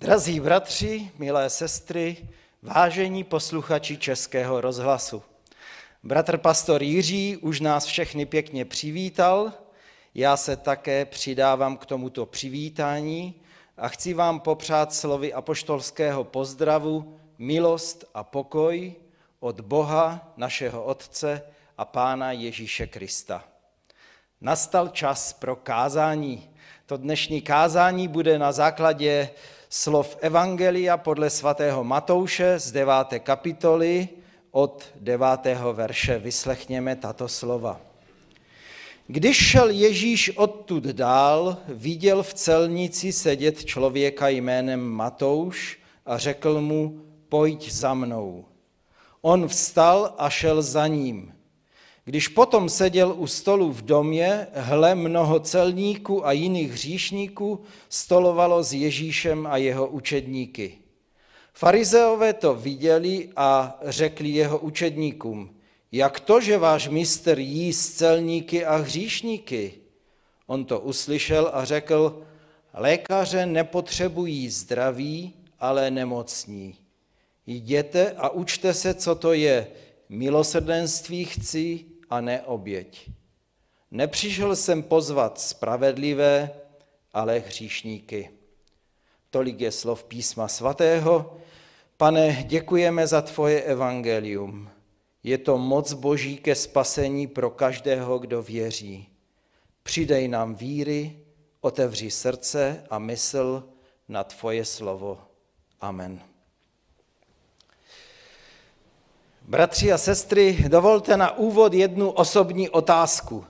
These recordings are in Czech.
Drazí bratři, milé sestry, vážení posluchači Českého rozhlasu. Bratr pastor Jiří už nás všechny pěkně přivítal, já se také přidávám k tomuto přivítání a chci vám popřát slovy apoštolského pozdravu milost a pokoj od Boha, našeho Otce a Pána Ježíše Krista. Nastal čas pro kázání. To dnešní kázání bude na základě slov Evangelia podle svatého Matouše z 9. kapitoly od 9. verše. Vyslechněme tato slova. Když šel Ježíš odtud dál, viděl v celnici sedět člověka jménem Matouš a řekl mu, pojď za mnou. On vstal a šel za ním. Když potom seděl u stolu v domě, hle mnoho celníků a jiných hříšníků stolovalo s Ježíšem a jeho učedníky. Farizeové to viděli a řekli jeho učedníkům, jak to, že váš mistr jí s celníky a hříšníky? On to uslyšel a řekl, lékaře nepotřebují zdraví, ale nemocní. Jděte a učte se, co to je. Milosrdenství chci a ne oběť. Nepřišel jsem pozvat spravedlivé, ale hříšníky. Tolik je slov písma svatého. Pane, děkujeme za tvoje evangelium. Je to moc boží ke spasení pro každého, kdo věří. Přidej nám víry, otevři srdce a mysl na tvoje slovo. Amen. Bratři a sestry, dovolte na úvod jednu osobní otázku.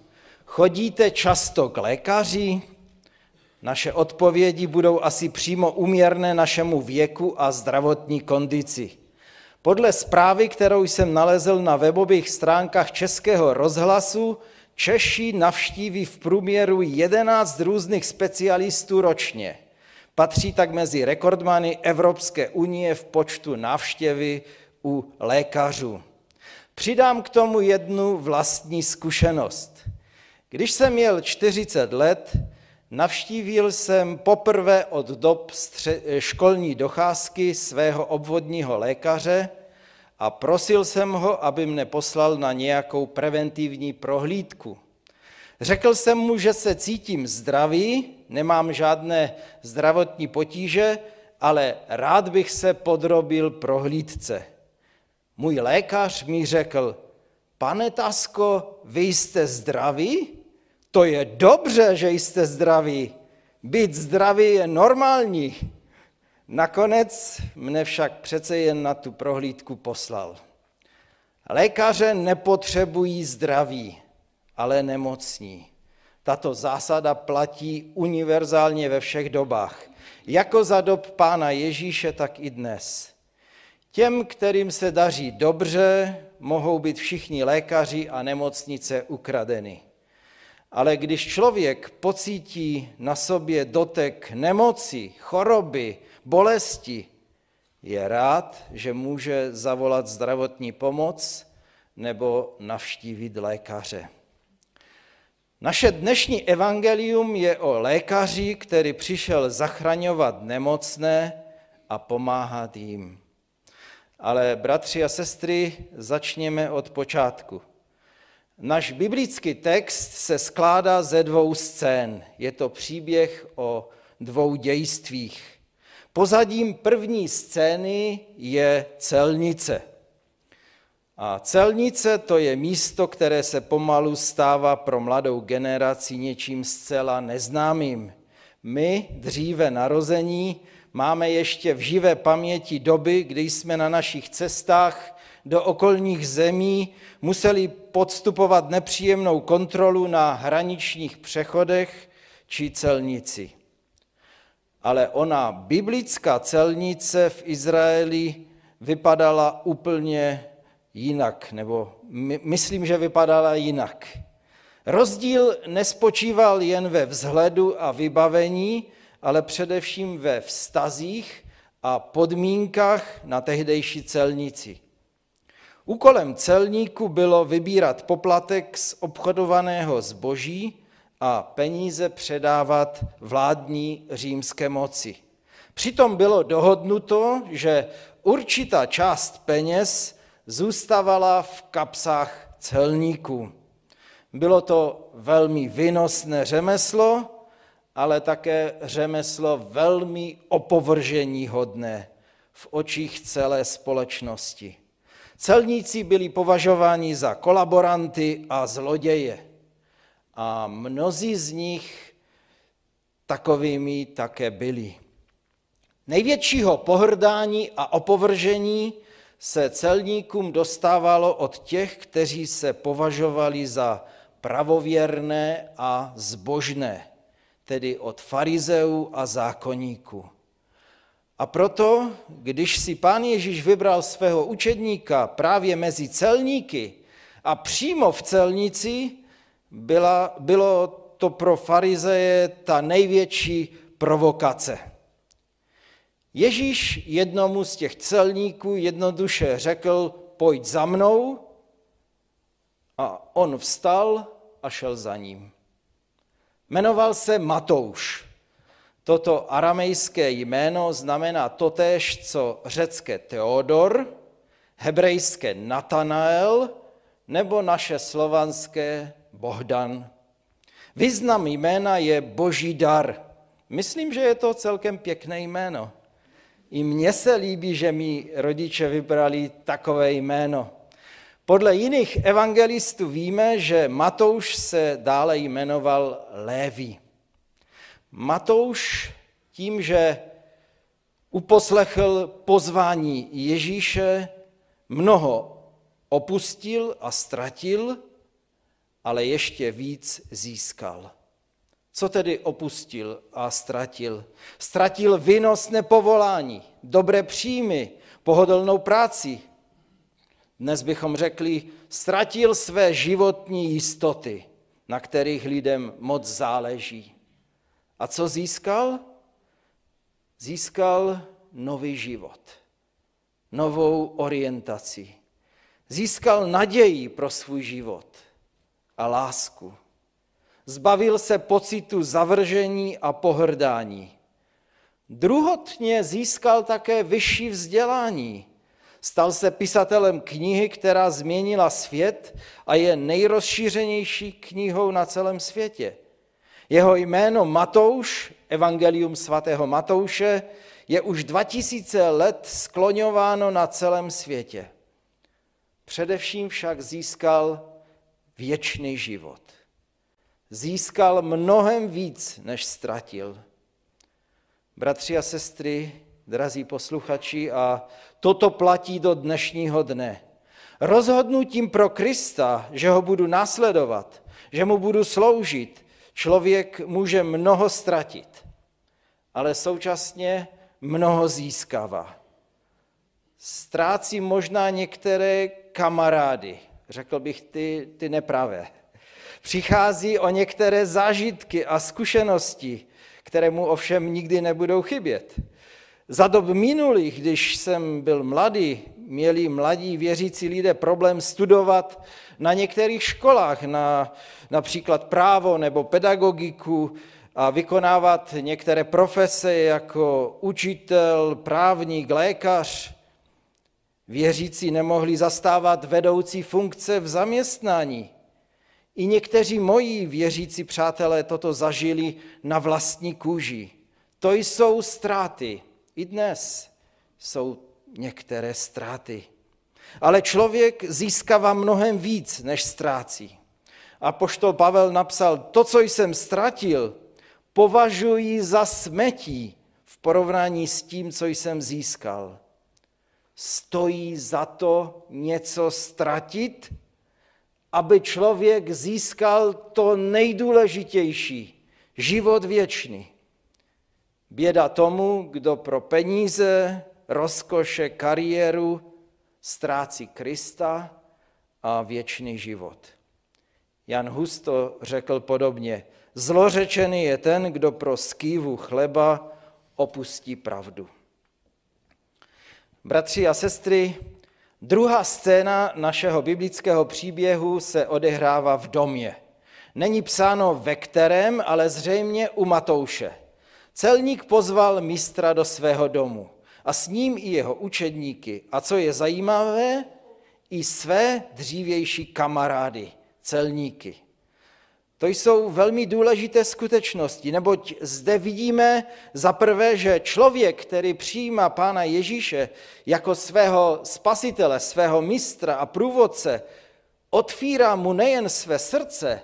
Chodíte často k lékaři? Naše odpovědi budou asi přímo uměrné našemu věku a zdravotní kondici. Podle zprávy, kterou jsem nalezl na webových stránkách Českého rozhlasu, Češi navštíví v průměru 11 různých specialistů ročně. Patří tak mezi rekordmany Evropské unie v počtu návštěvy u lékařů. Přidám k tomu jednu vlastní zkušenost. Když jsem měl 40 let, navštívil jsem poprvé od dob školní docházky svého obvodního lékaře a prosil jsem ho, aby mne poslal na nějakou preventivní prohlídku. Řekl jsem mu, že se cítím zdravý, nemám žádné zdravotní potíže, ale rád bych se podrobil prohlídce. Můj lékař mi řekl, pane Tasko, vy jste zdraví? To je dobře, že jste zdraví. Být zdravý je normální. Nakonec mne však přece jen na tu prohlídku poslal. Lékaře nepotřebují zdraví, ale nemocní. Tato zásada platí univerzálně ve všech dobách, jako za dob Pána Ježíše, tak i dnes. Těm, kterým se daří dobře, mohou být všichni lékaři a nemocnice ukradeny. Ale když člověk pocítí na sobě dotek nemoci, choroby, bolesti, je rád, že může zavolat zdravotní pomoc nebo navštívit lékaře. Naše dnešní evangelium je o lékaři, který přišel zachraňovat nemocné a pomáhat jim. Ale bratři a sestry, začněme od počátku. Náš biblický text se skládá ze dvou scén. Je to příběh o dvou dějstvích. Pozadím první scény je celnice. A celnice to je místo, které se pomalu stává pro mladou generaci něčím zcela neznámým. My, dříve narození, máme ještě v živé paměti doby, kdy jsme na našich cestách do okolních zemí museli podstupovat nepříjemnou kontrolu na hraničních přechodech či celnici. Ale ona biblická celnice v Izraeli vypadala úplně jinak, nebo my, myslím, že vypadala jinak. Rozdíl nespočíval jen ve vzhledu a vybavení, ale především ve vztazích a podmínkách na tehdejší celnici. Úkolem celníku bylo vybírat poplatek z obchodovaného zboží a peníze předávat vládní římské moci. Přitom bylo dohodnuto, že určitá část peněz zůstávala v kapsách celníků. Bylo to velmi vynosné řemeslo, ale také řemeslo velmi opovržení hodné v očích celé společnosti. Celníci byli považováni za kolaboranty a zloděje. A mnozí z nich takovými také byli. Největšího pohrdání a opovržení se celníkům dostávalo od těch, kteří se považovali za pravověrné a zbožné, tedy od farizeů a zákonníků. A proto, když si pán Ježíš vybral svého učedníka právě mezi celníky a přímo v celnici, byla, bylo to pro farizeje ta největší provokace. Ježíš jednomu z těch celníků jednoduše řekl, pojď za mnou a on vstal a šel za ním. Jmenoval se Matouš. Toto aramejské jméno znamená totéž, co řecké Teodor, hebrejské Natanael nebo naše slovanské Bohdan. Význam jména je boží dar. Myslím, že je to celkem pěkné jméno. I mně se líbí, že mi rodiče vybrali takové jméno. Podle jiných evangelistů víme, že Matouš se dále jmenoval Lévi. Matouš tím, že uposlechl pozvání Ježíše, mnoho opustil a ztratil, ale ještě víc získal. Co tedy opustil a ztratil? Ztratil výnosné povolání, dobré příjmy, pohodlnou práci. Dnes bychom řekli, ztratil své životní jistoty, na kterých lidem moc záleží. A co získal? Získal nový život, novou orientaci. Získal naději pro svůj život a lásku. Zbavil se pocitu zavržení a pohrdání. Druhotně získal také vyšší vzdělání. Stal se pisatelem knihy, která změnila svět a je nejrozšířenější knihou na celém světě. Jeho jméno Matouš, Evangelium svatého Matouše, je už 2000 let skloňováno na celém světě. Především však získal věčný život. Získal mnohem víc, než ztratil. Bratři a sestry, drazí posluchači, a toto platí do dnešního dne. Rozhodnutím pro Krista, že ho budu následovat, že mu budu sloužit, člověk může mnoho ztratit, ale současně mnoho získává. Ztrácí možná některé kamarády, řekl bych ty, ty nepravé. Přichází o některé zážitky a zkušenosti, které mu ovšem nikdy nebudou chybět. Za dob minulých, když jsem byl mladý, měli mladí věřící lidé problém studovat na některých školách, na například právo nebo pedagogiku a vykonávat některé profese jako učitel, právník, lékař. Věřící nemohli zastávat vedoucí funkce v zaměstnání. I někteří moji věřící přátelé toto zažili na vlastní kůži. To jsou ztráty. I dnes jsou některé ztráty. Ale člověk získává mnohem víc, než ztrácí. A poštol Pavel napsal, to, co jsem ztratil, považuji za smetí v porovnání s tím, co jsem získal. Stojí za to něco ztratit, aby člověk získal to nejdůležitější, život věčný. Běda tomu, kdo pro peníze, rozkoše, kariéru ztrácí Krista a věčný život. Jan Hus to řekl podobně. Zlořečený je ten, kdo pro skývu chleba opustí pravdu. Bratři a sestry, druhá scéna našeho biblického příběhu se odehrává v domě. Není psáno ve kterém, ale zřejmě u Matouše. Celník pozval mistra do svého domu a s ním i jeho učedníky. A co je zajímavé, i své dřívější kamarády, celníky. To jsou velmi důležité skutečnosti, neboť zde vidíme za prvé, že člověk, který přijímá Pána Ježíše jako svého spasitele, svého mistra a průvodce, otvírá mu nejen své srdce,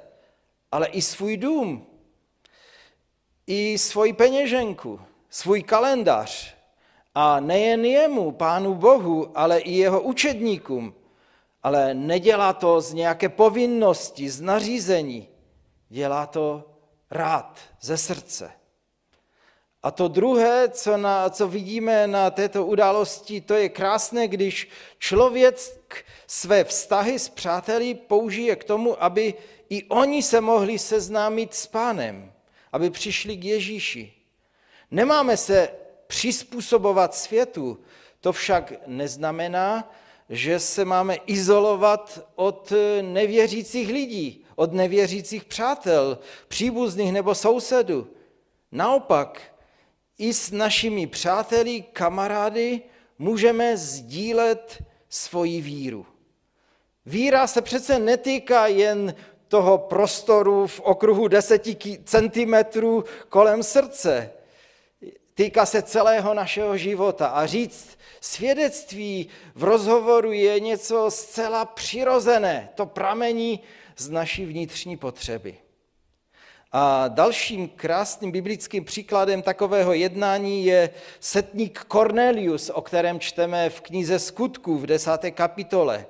ale i svůj dům, i svoji peněženku, svůj kalendář. A nejen jemu, Pánu Bohu, ale i jeho učedníkům. Ale nedělá to z nějaké povinnosti, z nařízení, dělá to rád, ze srdce. A to druhé, co, na, co vidíme na této události, to je krásné, když člověk své vztahy s přáteli použije k tomu, aby i oni se mohli seznámit s pánem, aby přišli k Ježíši. Nemáme se přizpůsobovat světu, to však neznamená, že se máme izolovat od nevěřících lidí, od nevěřících přátel, příbuzných nebo sousedů. Naopak, i s našimi přáteli, kamarády můžeme sdílet svoji víru. Víra se přece netýká jen toho prostoru v okruhu deseti centimetrů kolem srdce. Týká se celého našeho života. A říct svědectví v rozhovoru je něco zcela přirozené. To pramení z naší vnitřní potřeby. A dalším krásným biblickým příkladem takového jednání je setník Cornelius, o kterém čteme v knize Skutků v desáté kapitole.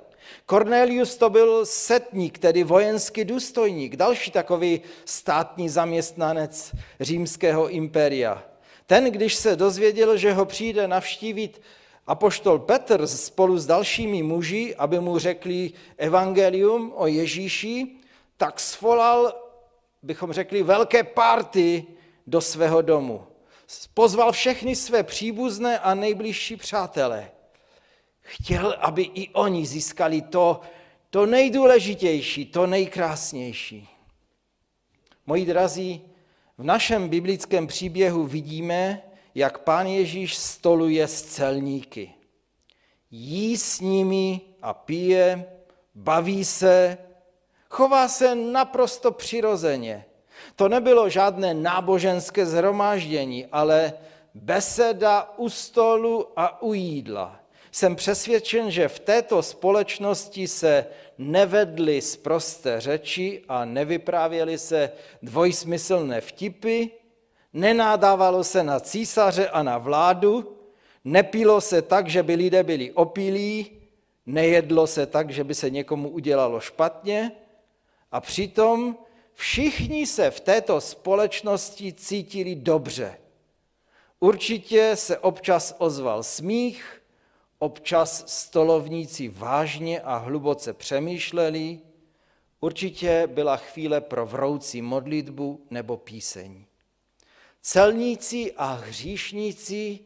Cornelius to byl setník, tedy vojenský důstojník, další takový státní zaměstnanec římského impéria. Ten, když se dozvěděl, že ho přijde navštívit apoštol Petr spolu s dalšími muži, aby mu řekli evangelium o Ježíši, tak svolal, bychom řekli, velké party do svého domu. Pozval všechny své příbuzné a nejbližší přátelé. Chtěl, aby i oni získali to, to nejdůležitější, to nejkrásnější. Moji drazí, v našem biblickém příběhu vidíme, jak pán Ježíš stoluje s celníky. Jí s nimi a pije, baví se, chová se naprosto přirozeně. To nebylo žádné náboženské zhromáždění, ale beseda u stolu a u jídla. Jsem přesvědčen, že v této společnosti se nevedly prosté řeči a nevyprávěly se dvojsmyslné vtipy, nenádávalo se na císaře a na vládu, nepilo se tak, že by lidé byli opilí, nejedlo se tak, že by se někomu udělalo špatně a přitom všichni se v této společnosti cítili dobře. Určitě se občas ozval smích, občas stolovníci vážně a hluboce přemýšleli, určitě byla chvíle pro vroucí modlitbu nebo píseň. Celníci a hříšníci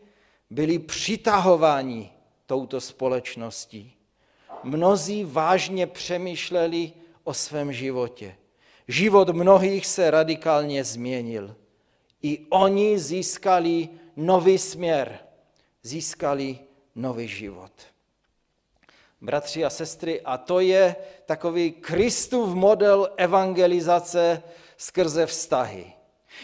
byli přitahováni touto společností. Mnozí vážně přemýšleli o svém životě. Život mnohých se radikálně změnil. I oni získali nový směr, získali nový život. Bratři a sestry, a to je takový Kristův model evangelizace skrze vztahy.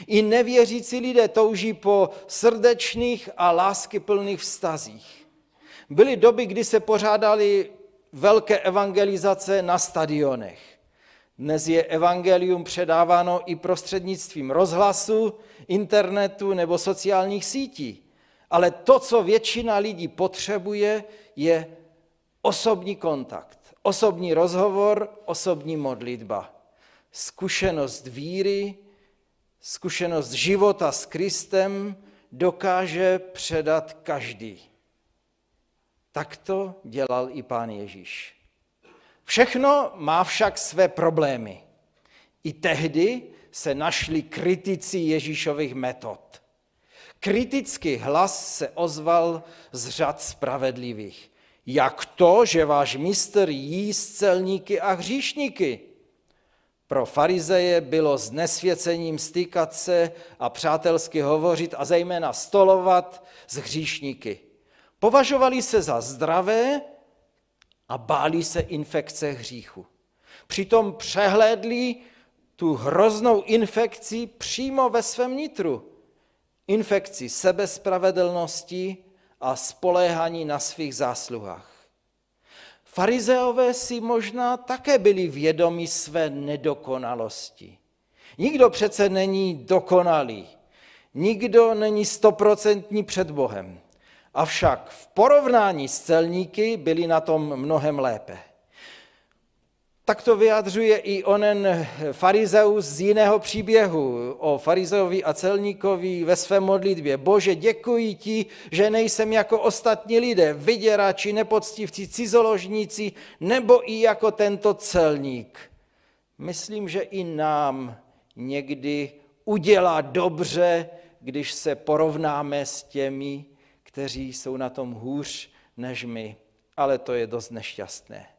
I nevěřící lidé touží po srdečných a láskyplných vztazích. Byly doby, kdy se pořádali velké evangelizace na stadionech. Dnes je evangelium předáváno i prostřednictvím rozhlasu, internetu nebo sociálních sítí. Ale to, co většina lidí potřebuje, je osobní kontakt, osobní rozhovor, osobní modlitba, zkušenost víry, zkušenost života s Kristem dokáže předat každý. Tak to dělal i pán Ježíš. Všechno má však své problémy. I tehdy se našli kritici Ježíšových metod. Kritický hlas se ozval z řad spravedlivých. Jak to, že váš mistr jí s celníky a hříšníky? Pro farizeje bylo s nesvěcením stýkat se a přátelsky hovořit a zejména stolovat s hříšníky. Považovali se za zdravé a báli se infekce hříchu. Přitom přehlédli tu hroznou infekci přímo ve svém nitru. Infekci sebespravedlnosti a spoléhání na svých zásluhách. Farizeové si možná také byli vědomi své nedokonalosti. Nikdo přece není dokonalý. Nikdo není stoprocentní před Bohem. Avšak v porovnání s celníky byli na tom mnohem lépe. Tak to vyjadřuje i onen farizeus z jiného příběhu o farizeovi a celníkovi ve své modlitbě. Bože, děkuji ti, že nejsem jako ostatní lidé, vyděrači, nepoctivci, cizoložníci, nebo i jako tento celník. Myslím, že i nám někdy udělá dobře, když se porovnáme s těmi, kteří jsou na tom hůř než my. Ale to je dost nešťastné.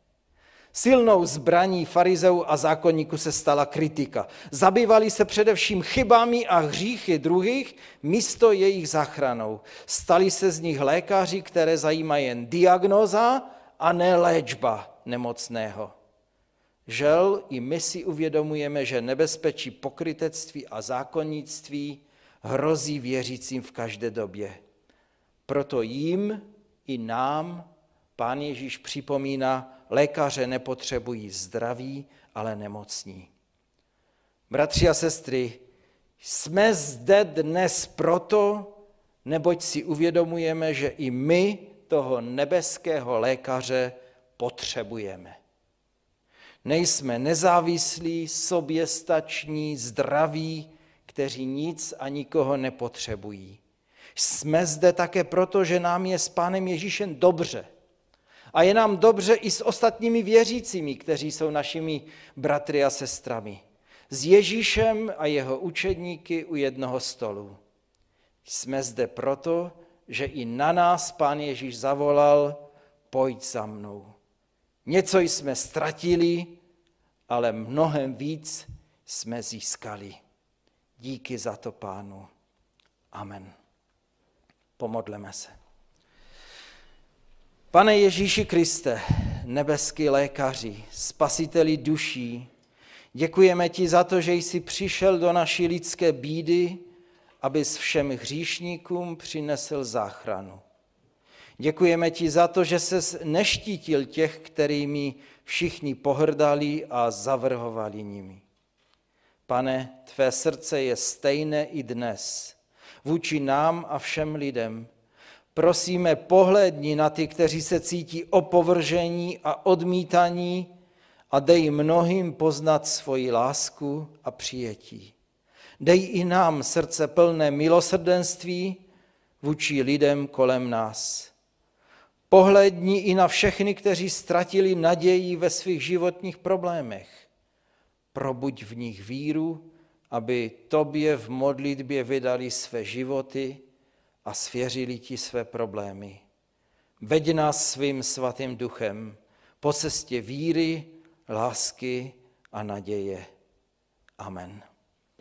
Silnou zbraní farizeů a zákonníků se stala kritika. Zabývali se především chybami a hříchy druhých místo jejich záchranou. Stali se z nich lékaři, které zajímají jen diagnoza a ne léčba nemocného. Žel, i my si uvědomujeme, že nebezpečí pokrytectví a zákonnictví hrozí věřícím v každé době. Proto jim i nám pán Ježíš připomíná, lékaře nepotřebují zdraví, ale nemocní. Bratři a sestry, jsme zde dnes proto, neboť si uvědomujeme, že i my toho nebeského lékaře potřebujeme. Nejsme nezávislí, soběstační, zdraví, kteří nic a nikoho nepotřebují. Jsme zde také proto, že nám je s Pánem Ježíšem dobře – a je nám dobře i s ostatními věřícími, kteří jsou našimi bratry a sestrami. S Ježíšem a jeho učedníky u jednoho stolu. Jsme zde proto, že i na nás pán Ježíš zavolal, pojď za mnou. Něco jsme ztratili, ale mnohem víc jsme získali. Díky za to, pánu. Amen. Pomodleme se. Pane Ježíši Kriste, nebeský lékaři, spasiteli duší, děkujeme ti za to, že jsi přišel do naší lidské bídy, aby s všem hříšníkům přinesl záchranu. Děkujeme ti za to, že se neštítil těch, kterými všichni pohrdali a zavrhovali nimi. Pane, tvé srdce je stejné i dnes vůči nám a všem lidem, Prosíme, pohledni na ty, kteří se cítí opovržení a odmítaní a dej mnohým poznat svoji lásku a přijetí. Dej i nám srdce plné milosrdenství vůči lidem kolem nás. Pohledni i na všechny, kteří ztratili naději ve svých životních problémech. Probuď v nich víru, aby tobě v modlitbě vydali své životy a svěřili ti své problémy. Veď nás svým svatým duchem po cestě víry, lásky a naděje. Amen.